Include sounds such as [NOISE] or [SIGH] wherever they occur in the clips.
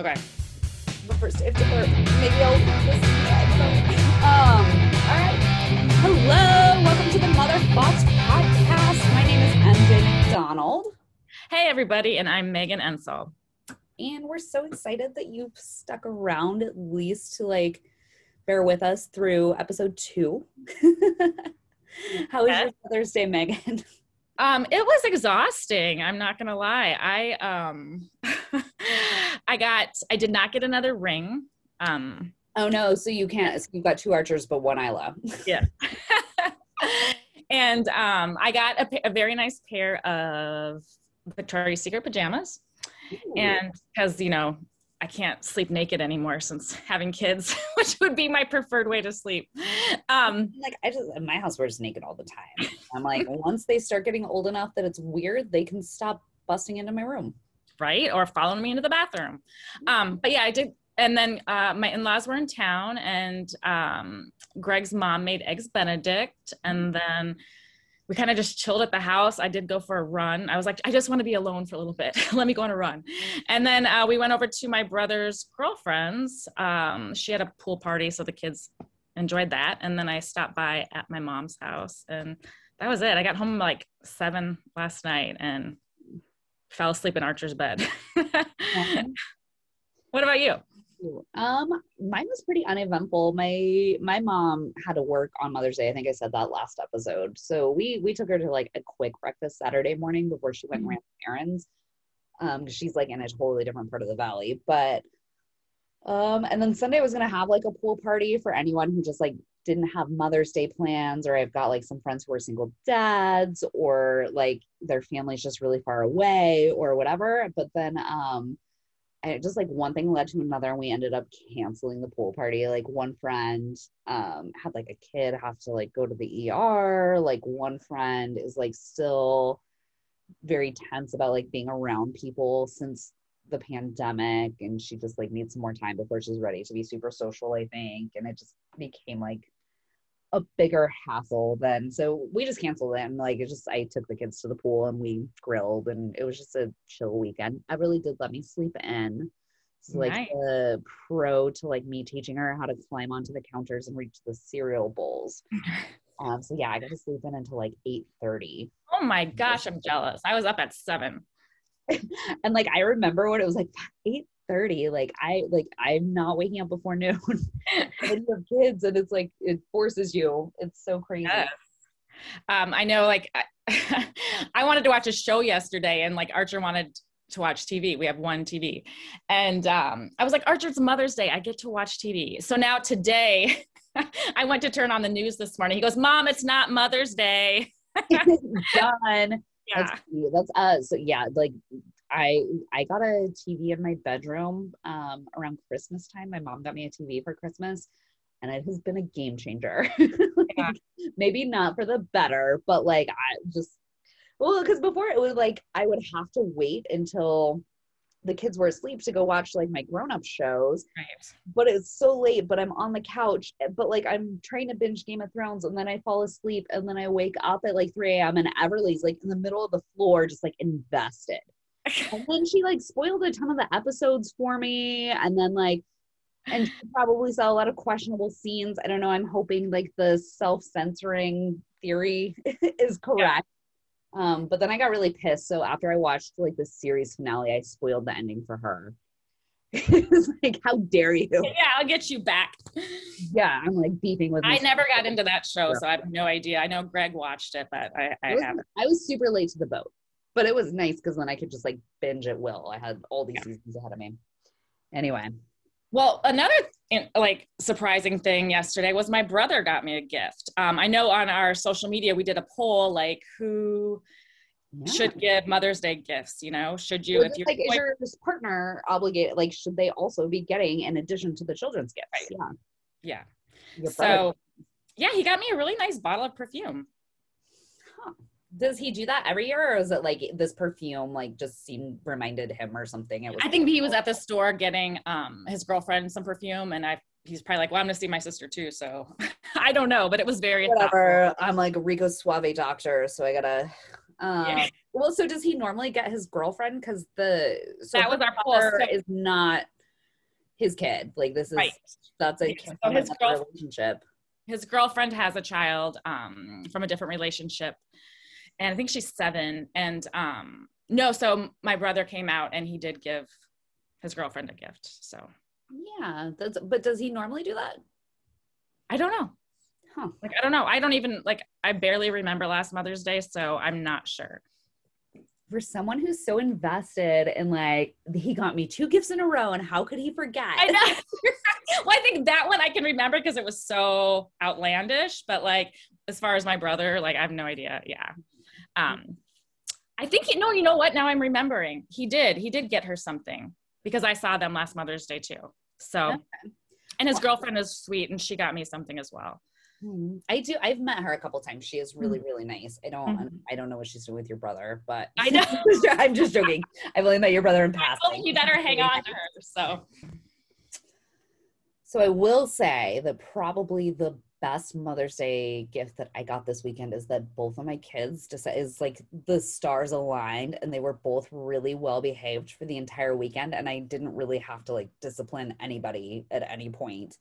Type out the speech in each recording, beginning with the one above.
Okay. But first, if or maybe I'll listen. I don't know. Um. All right. Hello. Welcome to the Mother Thoughts podcast. My name is Emjaye McDonald, Hey, everybody, and I'm Meghan Ensel. and we're so excited that you've stuck around at least to like bear with us through episode two. [LAUGHS] How was Yes. your Mother's Day, Meghan? [LAUGHS] Um, it was exhausting. I'm not gonna lie. I um, [LAUGHS] I got. I did not get another ring. Um, Oh no! So you can't. So you've got two archers, but one Isla. [LAUGHS] Yeah. [LAUGHS] and um, I got a, a very nice pair of Victoria's Secret pajamas, and because you know I can't sleep naked anymore since [LAUGHS] having kids, [LAUGHS] which would be my preferred way to sleep. Um, like I just in my house we're just naked all the time. [LAUGHS] I'm like once they start getting old enough that it's weird, they can stop busting into my room. right or following me into the bathroom um but yeah i did and then uh, my in-laws were in town and um, greg's mom made eggs benedict and then we kind of just chilled at the house. I did go for a run. I was like i just want to be alone for a little bit. [LAUGHS] Let me go on a run. And then uh, we went over to my brother's girlfriend's um, she had a pool party so the kids enjoyed that. And then i stopped by at my mom's house and that was it. I got home like seven last night and fell asleep in archer's bed. [LAUGHS] What about you Um, mine was pretty uneventful. My my mom had to work on Mother's Day. I think I said that last episode. So we we took her to like a quick breakfast Saturday morning before she went and ran errands. Um, she's like in a totally different part of the valley. But um, and then Sunday I was gonna have like a pool party for anyone who just like didn't have Mother's Day plans, or I've got like some friends who are single dads, or like their family's just really far away, or whatever. But then um and it just like one thing led to another and we ended up canceling the pool party. Like one friend um had like a kid have to like go to the ER like one friend is like still very tense about like being around people since the pandemic and she just like needs some more time before she's ready to be super social I think. And it just became like a bigger hassle than so we just canceled it and like it just I took the kids to the pool and we grilled and it was just a chill weekend. I really did let me sleep in. It's like the pro to like me teaching her how to climb onto the counters and reach the cereal bowls. [LAUGHS] Um so yeah, I got to sleep in until like 8 30. oh my gosh i'm jealous i was up at seven [LAUGHS] And like I remember when it was like 8 30, like I like I'm not waking up before noon. [LAUGHS] and you have kids and it's like it forces you. It's so crazy. Yes. Um, I know, like, I, [LAUGHS] I wanted to watch a show yesterday, and like Archer wanted to watch TV. We have one TV, and um, I was like, Archer, it's Mother's Day. I get to watch TV. So now today, [LAUGHS] I went to turn on the news this morning. He goes, Mom, it's not Mother's Day. Done. Yeah. That's. That's uh so yeah, like I I got a TV in my bedroom um around Christmas time. My mom got me a TV for Christmas and it has been a game changer. [LAUGHS] Like, Yeah. Maybe not for the better, but like I just well, because before it was like I would have to wait until the kids were asleep to go watch like my grown-up shows Right. but it's so late but i'm on the couch but like i'm trying to binge game of thrones and then i fall asleep and then i wake up at like 3 a.m and everly's like in the middle of the floor just like invested and then she like spoiled a ton of the episodes for me. And then like and she probably saw a lot of questionable scenes. I don't know. I'm hoping like the self-censoring theory [LAUGHS] is correct. Um but then i got really pissed. So after i watched like the series finale i spoiled the ending for her. [LAUGHS] It's like how dare you? Yeah, I'll get you back. yeah i'm like beeping with I never got into that show, so I have no idea. I know Greg watched it, but I, I I was, haven't. I was super late to the boat, but it was nice because then I could just like binge at will. I had all these Yeah. seasons ahead of me. Anyway, Well, another like surprising thing yesterday was my brother got me a gift. Um, I know on our social media we did a poll like who yeah. should give Mother's Day gifts. You know, should you if you like is your partner obligated? Like, should they also be getting in addition to the children's gifts? Right. Yeah. yeah. Your brother- So yeah, he got me a really nice bottle of perfume. Does he do that every year, or is it like this perfume like just seemed reminded him or something? I think he was at the store getting um, his girlfriend some perfume, and I he's probably like, well, I'm gonna see my sister too, so [LAUGHS] I don't know, but it was very thoughtful. whatever. I'm like a Rico Suave doctor, so I gotta. Um, Yeah. Well, so does he normally get his girlfriend? Because the so That was our so- is not his kid. Like this is Right. that's a so his girl- relationship. his girlfriend has a child um, from a different relationship and i think she's seven and um, no so my brother came out and he did give his girlfriend a gift so. Yeah, that's but does he normally do that? i don't know. Huh. like i don't know. I don't even like i barely remember last mother's day so i'm not sure. For someone who's so invested in like he got me two gifts in a row and how could he forget? i know. [LAUGHS] [LAUGHS] Well i think that one i can remember because it was so outlandish but like as far as my brother like i have no idea. Yeah um i think you know you know what now i'm remembering he did he did get her something because i saw them last mother's day too so Okay. and his girlfriend is sweet and she got me something as well Hmm. I do. I've met her a couple times. She is really, really nice. I don't. Mhm. I don't know what she's doing with your brother, but I know. [LAUGHS] I'm just joking. I've only met your brother in [LAUGHS] passing. you better hang on to her so So I will say that probably the best Mother's Day gift that I got this weekend is that both of my kids just is like the stars aligned and they were both really well behaved for the entire weekend and I didn't really have to like discipline anybody at any point.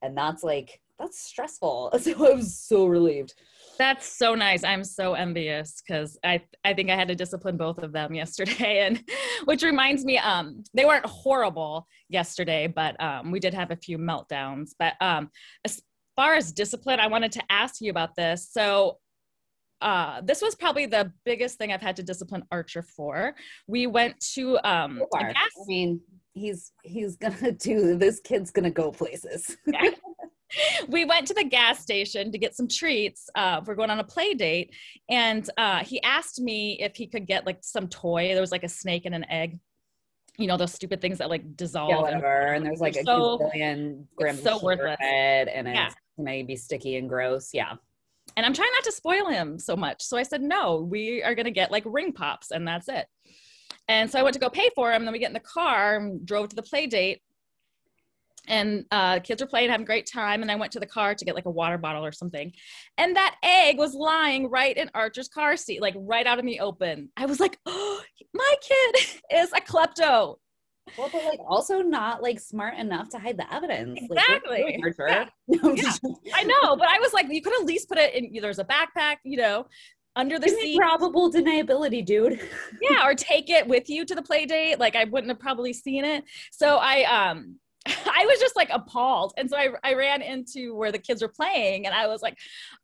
And that's like that's stressful. [LAUGHS] So I was so relieved. That's so nice. I'm so envious because I I think I had to discipline both of them [LAUGHS] yesterday, and which reminds me, um, they weren't horrible yesterday, but um, we did have a few meltdowns. But um, far as discipline, I wanted to ask you about this. So. Uh, this was probably the biggest thing I've had to discipline Archer for. We went to um, far. I mean, he's he's gonna [LAUGHS] do this kid's gonna go places. [LAUGHS] we went to the gas station to get some treats. Uh, we're going on a play date, and uh, he asked me if he could get like some toy. There was like a snake and an egg. You know those stupid things that like dissolve. yeah, and- whatever. And there's like a So- billion grams so of sugar worthless. in it, and it's Yeah. maybe sticky and gross. Yeah. and I'm trying not to spoil him so much. So I said, no, we are going to get like ring pops and that's it. And so I went to go pay for him. Then we get in the car and drove to the play date. And uh, kids were playing, having a great time. And I went to the car to get like a water bottle or something. And that egg was lying right in Archer's car seat, like right out in the open. I was like, oh, [GASPS] my kid is a klepto. Well, but like also not like smart enough to hide the evidence. Exactly. Archer. Yeah. [LAUGHS] No, Yeah. I know, but I was like, you could at least put it in, there's a backpack, you know, under the Give seat. probable deniability, dude. [LAUGHS] yeah or take it with you to the play date like i wouldn't have probably seen it so i um [LAUGHS] i was just like appalled and so I, I ran into where the kids were playing and i was like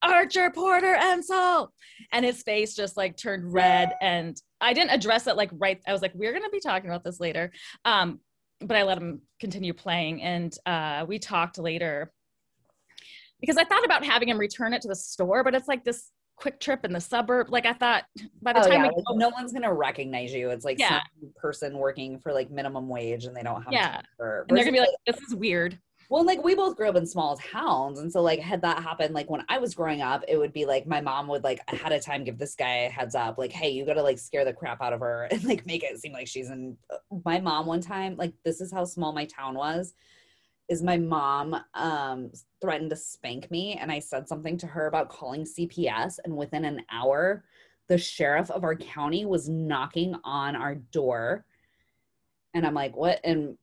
archer porter ensel and his face just like turned red [GASPS] and i didn't address it like right i was like we're gonna be talking about this later um but i let him continue playing and uh we talked later because i thought about having him return it to the store but it's like this quick trip in the suburb like i thought by the Oh, time yeah, we go- no one's gonna recognize you. It's like Yeah. some person working for like minimum wage and they don't have Yeah. and they're gonna be like, "This is weird." Well, like we both grew up in small towns, and so like had that happened, like when I was growing up, it would be like my mom would like ahead of time give this guy a heads up, like, "Hey, you got to like scare the crap out of her [LAUGHS] and like make it seem like she's in." uh, My mom one time, like this is how small my town was, is my mom um threatened to spank me, and I said something to her about calling CPS, and within an hour, the sheriff of our county was knocking on our door, and I'm like, "What?" and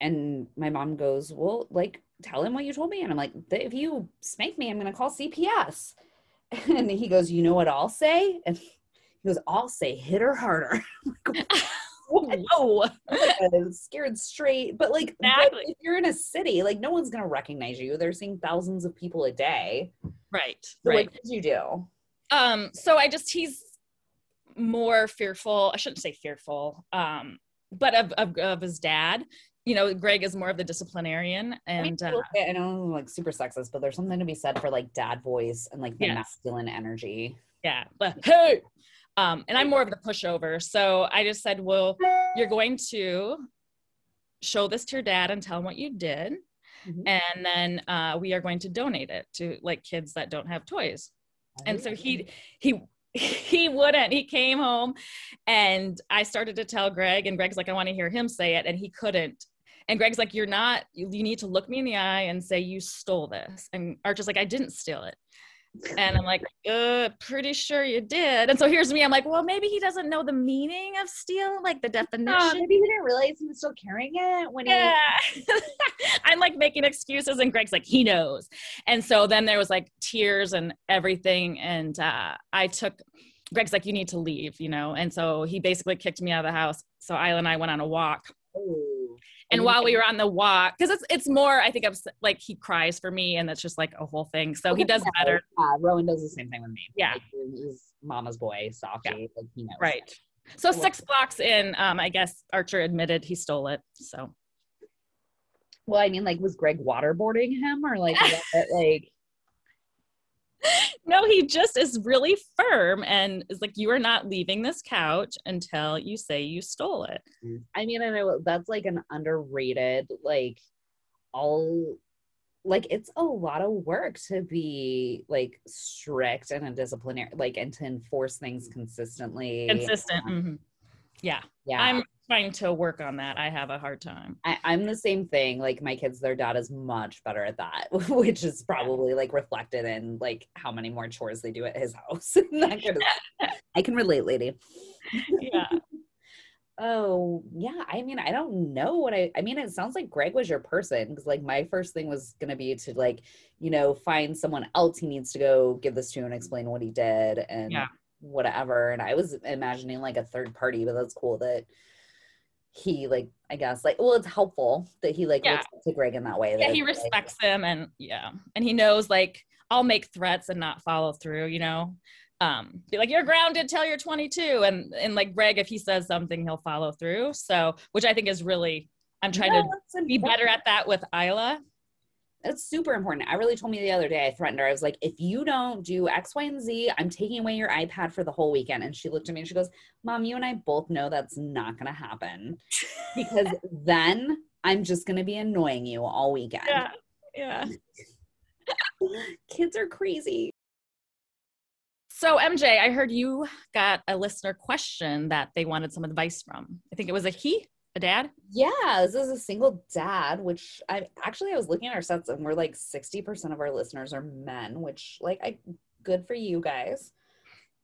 and my mom goes, Well, like, tell him what you told me. And I'm like, If you spank me, I'm going to call CPS. [LAUGHS] And he goes, You know what I'll say? And he goes, I'll say, hit her harder. [LAUGHS] I [LAUGHS] was scared straight. But like, Exactly. if you're in a city, like, no one's going to recognize you. They're seeing thousands of people a day. right, So, right. what did you do? Um, so I just he's more fearful. I shouldn't say fearful, um, but of, of of his dad. You know, Greg is more of the disciplinarian, and I, uh, I know I'm like super sexist, but there's something to be said for like dad voice and like the Yes. masculine energy. yeah, but hey, um, and I'm more of the pushover. So I just said, well, you're going to show this to your dad and tell him what you did, Mhm. and then uh, we are going to donate it to like kids that don't have toys. and so he he he wouldn't he came home and i started to tell greg and greg's like i want to hear him say it and he couldn't and greg's like you're not you, you need to look me in the eye and say you stole this and archer's like i didn't steal it And I'm like, uh, pretty sure you did. And so here's me. I'm like, well, maybe he doesn't know the meaning of steal, like the definition. Oh, maybe he didn't realize he was still carrying it when yeah. [LAUGHS] I'm like making excuses, and Greg's like, he knows. And so then there was like tears and everything. And uh, I took, Greg's like, you need to leave, you know? And so he basically kicked me out of the house. So Isla and I went on a walk. Oh. And while we were on the walk, because it's it's more, I think s- like he cries for me, and that's just like a whole thing. So he does better, Yeah, Rowan does the same thing with me. Yeah. Like, he's mama's boy, softy. Like he knows. right? So six blocks in, um, I guess Archer admitted he stole it. So Well, I mean, like, was Greg waterboarding him or like, [LAUGHS] it, like, [LAUGHS] no, he just is really firm and is like, you are not leaving this couch until you say you stole it. I mean, I know that's like an underrated, like, all, like, it's a lot of work to be like strict and a disciplinary, like, and to enforce things consistently. Consistent. mhm. Yeah, Yeah. I'm trying to work on that. I have a hard time. I, I'm the same thing. Like my kids, their dad is much better at that, [LAUGHS] which is probably like reflected in like how many more chores they do at his [LAUGHS] house. Kind of- I can relate, lady. Yeah. [LAUGHS] Oh yeah. I mean, I don't know what I. I mean, it sounds like Greg was your person because like my first thing was gonna be to like you know find someone else he needs to go give this to and explain what he did and Yeah. whatever. And I was imagining like a third party, but that's cool that he like I guess like well it's helpful that he like Yeah. looks to Greg in that way. yeah that he it's, like, respects him and yeah and he knows like i'll make threats and not follow through you know um be like you're grounded till you're 22 and and like greg if he says something he'll follow through so which i think is really i'm trying No, to be better at that with isla That's super important. I really told me the other day, I threatened her. I was like, if you don't do X, Y, and Z, I'm taking away your iPad for the whole weekend. And she looked at me and she goes, Mom, you and I both know that's not going to happen [LAUGHS] because then I'm just going to be annoying you all weekend. yeah yeah [LAUGHS] Kids are crazy. so Emjaye i heard you got a listener question that they wanted some advice from i think it was a he a dad Yeah, this is a single dad, which I actually I was looking at our sets and we're like 60% of our listeners are men, which like I good for you guys.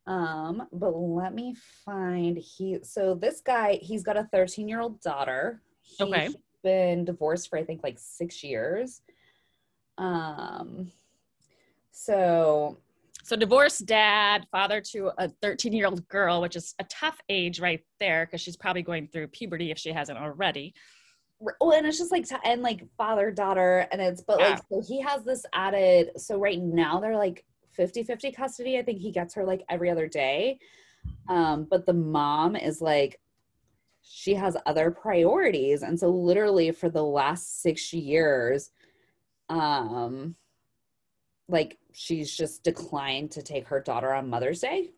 Um, but let me find he so this guy, he's got a 13-year-old daughter. He's Okay. been divorced for I think like 6 years. Um so So divorced dad, father to a 13 year old girl, which is a tough age right there because she's probably going through puberty if she hasn't already. well and it's just like and like father daughter and it's but like so he has this added so right now they're like 50 50 custody. I think he gets her like every other day. Um but the mom is like she has other priorities. And so literally for the last six years um like she's just declined to take her daughter on mother's day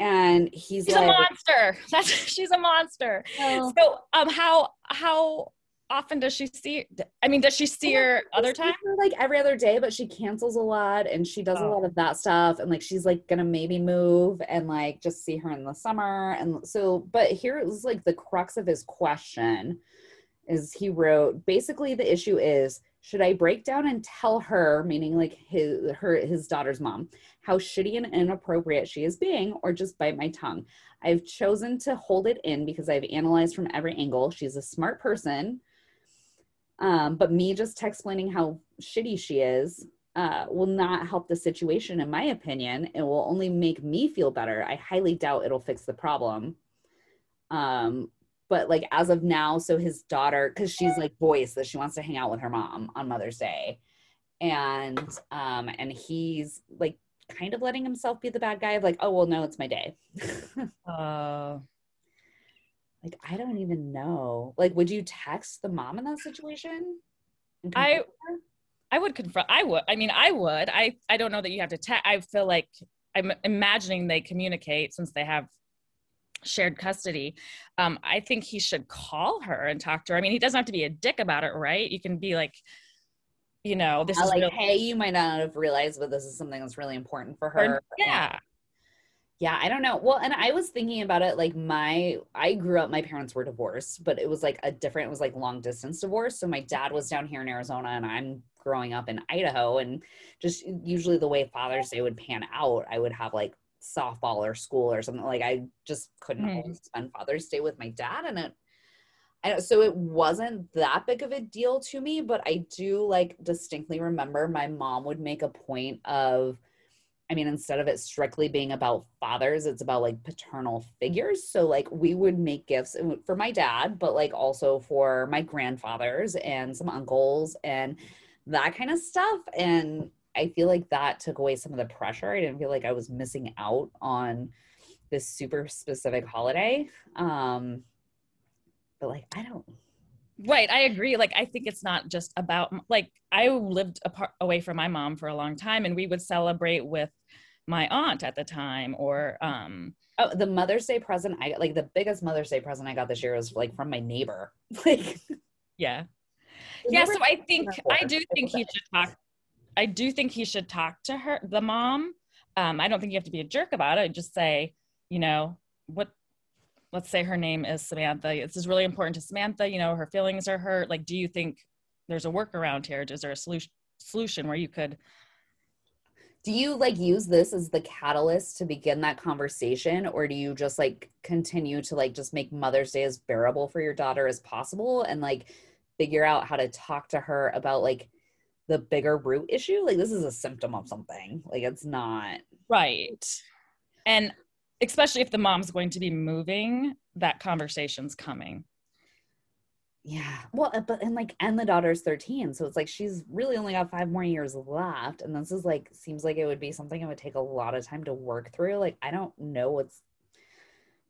and he's She's like a monster. [LAUGHS] That's she's a monster. "Well, So um how how often does she see I mean does she see her other I see time? her, like every other day, but she cancels a lot and she does a Oh. lot of that stuff. And like she's like gonna maybe move and like just see her in the summer. And so, but here is like the crux of his question is he wrote basically the issue is should I break down and tell her, meaning like his her his daughter's mom, how shitty and inappropriate she is being, or just bite my tongue? I've chosen to hold it in because I've analyzed from every angle. She's a smart person. Um, but me just explaining how shitty she is uh, will not help the situation, in my opinion. It will only make me feel better. I highly doubt it'll fix the problem. Um, but like as of now, so his daughter, because she's like voiced that she wants to hang out with her mom on Mother's Day, and um, and he's like kind of letting himself be the bad guy of like, oh well, no, it's my day. Uh [LAUGHS] like I don't even know. Like, would you text the mom in that situation? I- her? I would confront I would. I mean I would. I I don't know that you have to te- I feel like I'm imagining they communicate since they have shared custody. Um, I think he should call her and talk to her. I mean, he doesn't have to be a dick about it, right? You can be like, you know, this is like, real- hey, you might not have realized, but this is something that's really important for or- her. yeah, Yeah, I don't know. Well, and I was thinking about it like my I grew up my parents were divorced, but it was like a different it was like long distance divorce. So my dad was down here in Arizona and I'm growing up in Idaho and just usually the way Father's Day would pan out, I would have like softball or school or something. Like I just couldn't Mhm. always spend Father's Day with my dad. And it, I, so it wasn't that big of a deal to me, but I do like distinctly remember my mom would make a point of, I mean, instead of it strictly being about fathers, it's about like paternal figures. So, like, we would make gifts for my dad, but like also for my grandfathers and some uncles and that kind of stuff. And I feel like that took away some of the pressure. I didn't feel like I was missing out on this super specific holiday. Um, but like, I don't, Right, I agree. Like, I think it's not just about like I lived apart away from my mom for a long time, and we would celebrate with my aunt at the time, or um, Oh, the Mother's Day present I got, like the biggest Mother's Day present I got this year was like from my neighbor. [LAUGHS] Like, yeah, yeah. So I think I do think he should talk. I do think he should talk to her, the mom. Um, I don't think you have to be a jerk about it. Just say, you know, what. Let's say her name is Samantha. This is really important to Samantha. You know, her feelings are hurt. Like, do you think there's a workaround here? Is there a solution solution where you could do you like use this as the catalyst to begin that conversation or do you just like continue to like just make Mother's Day as bearable for your daughter as possible and like figure out how to talk to her about like the bigger root issue? Like this is a symptom of something. Like it's not Right. And especially if the mom's going to be moving, that conversation's coming. Yeah. Well, uh, but and like, and the daughter's 13. So it's like she's really only got five more years left. And this is like, seems like it would be something it would take a lot of time to work through. Like, I don't know what's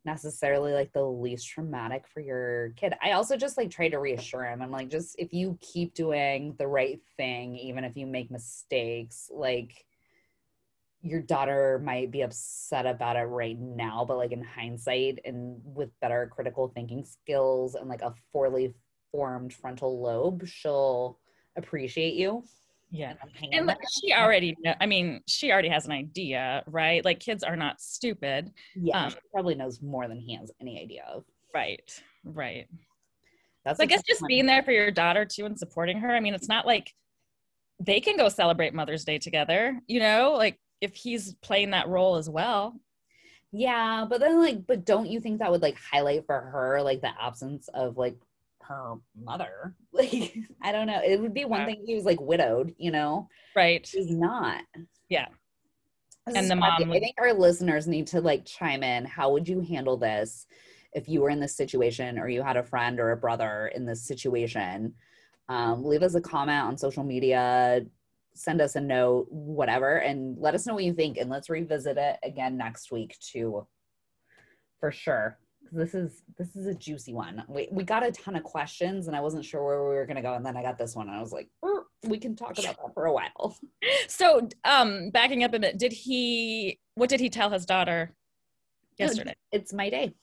necessarily like the least traumatic for your kid. I also just like try to reassure him. I'm like, just if you keep doing the right thing, even if you make mistakes, like, your daughter might be upset about it right now, but like in hindsight and with better critical thinking skills and like a fully formed frontal lobe, she'll appreciate you. Yeah. And I'm hanging And there. like, she already know, I mean, she already has an idea, right? Like kids are not stupid. yeah, um, she probably knows more than he has any idea of. Right. Right. That's So I guess just one. being there for your daughter too and supporting her. I mean, it's not like they can go celebrate Mother's Day together, you know, like if he's playing that role as well. Yeah, but then like, but don't you think that would like highlight for her like the absence of like her mother? [LAUGHS] Like, I don't know. It would be one Yeah. thing if he was like widowed, you know. Right. He's not. Yeah. This And the mom I think our listeners need to like chime in. How would you handle this if you were in this situation or you had a friend or a brother in this situation? Um, leave us a comment on social media, send us a note, whatever, and let us know what you think. And let's revisit it again next week too, for sure. This is this is a juicy one. We we got a ton of questions, and I wasn't sure where we were gonna go, and then I got this one, and I was like, "Er, we can talk about that for a while. [LAUGHS] So, um, backing up a bit, did he, what did he tell his daughter yesterday? it's my day.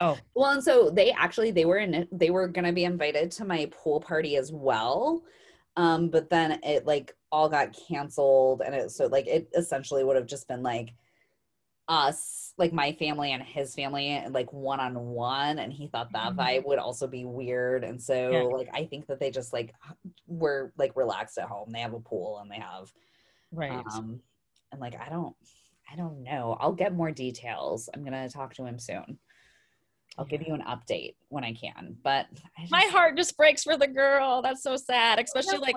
Oh. Well, and so they actually they were in they were gonna be invited to my pool party as well. Um, but then it like all got canceled and it so like it essentially would have just been like us, like my family and his family, like one on one. And he thought that Mhm. vibe would also be weird. And so Yeah. like I think that they just like [SIGHS] were like relaxed at home. They have a pool and they have Right. um and like I don't I don't know. I'll get more details. I'm gonna talk to him soon. I'll give you an update when I can. But I just, My heart just breaks for the girl. That's so sad. Especially like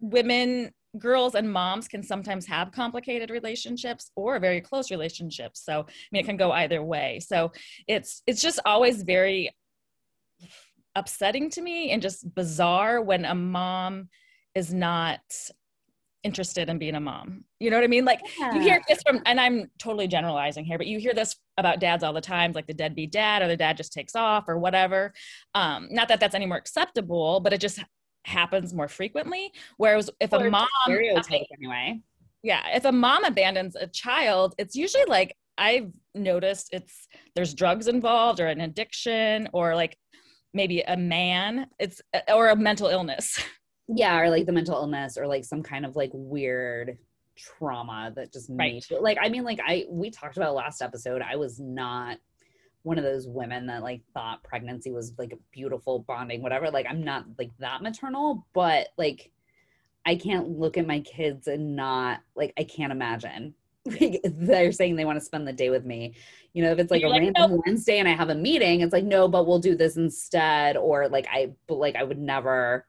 women, girls, and moms can sometimes have complicated relationships or very close relationships. So I mean, it can go either way. So it's it's just always very upsetting to me and just bizarre when a mom is not interested in being a mom. You know what I mean? Like you hear this from and i'm totally generalizing here but you hear this about dads all the time like the deadbeat dad or the dad just takes off or whatever um not that that's any more acceptable but it just happens more frequently whereas if Or a mom stereotype anyway. yeah if a mom abandons a child it's usually like i've noticed it's there's drugs involved or an addiction or like maybe a man it's or a mental illness [LAUGHS] Yeah, or like the mental illness or like some kind of like weird trauma that just Right. made like I mean like I we talked about last episode. I was not one of those women that like thought pregnancy was like a beautiful bonding, whatever. Like I'm not like that maternal, but like I can't look at my kids and not like I can't imagine. [LAUGHS] Like they're saying they want to spend the day with me. You know, if it's like You're a like, random "Nope." Wednesday and I have a meeting, it's like, no, but we'll do this instead. Or like I but like I would never.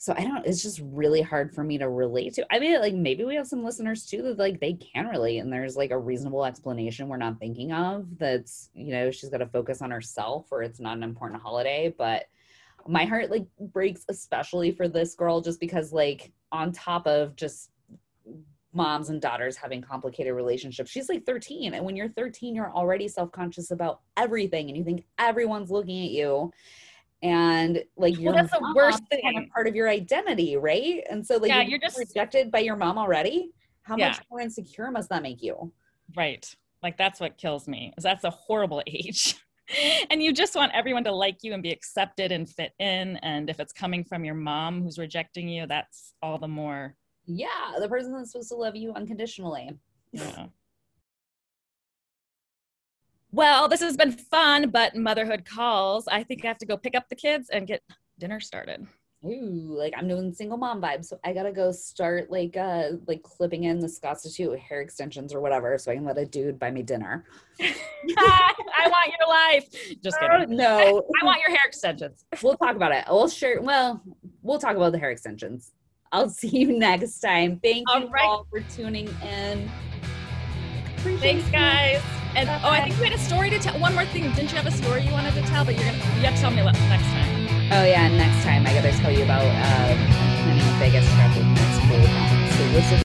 So I don't, it's just really hard for me to relate to. I mean, like maybe we have some listeners too that like they can relate and there's like a reasonable explanation we're not thinking of that's, you know, she's got to focus on herself or it's not an important holiday. But my heart like breaks especially for this girl just because like on top of just moms and daughters having complicated relationships she's like 13 and when you're 13 you're already self-conscious about everything and you think everyone's looking at you and like Well, that's the worst is kind of thing. part of your identity right and so like Yeah, you're you're just rejected by your mom already how Yeah. much more insecure must that make you Right. Like that's what kills me. Is that's a horrible [LAUGHS] age. and you just want everyone to like you and be accepted and fit in and if it's coming from your mom who's rejecting you, that's all the more, yeah the person that's supposed to love you unconditionally know. Well, this has been fun, but motherhood calls. I think I have to go pick up the kids and get dinner started. Ooh, like I'm doing single mom vibes, so I gotta go start like uh like clipping in the Scott Institute hair extensions or whatever, so I can let a dude buy me dinner. [LAUGHS] I want your life. Just Oh, kidding. no, [LAUGHS] I want your hair extensions. [LAUGHS] we'll talk about it. We'll share. Well, we'll talk about the hair extensions. I'll see you next time. Thank you All right. all for tuning in. Appreciate Thanks, you. guys. And oh, I think we had a story to tell. One more thing. Didn't you have a story you wanted to tell? But you're gonna you have to tell me next time. Oh yeah, next time I gotta tell you about uh, Vegas trip with Mexico. So listen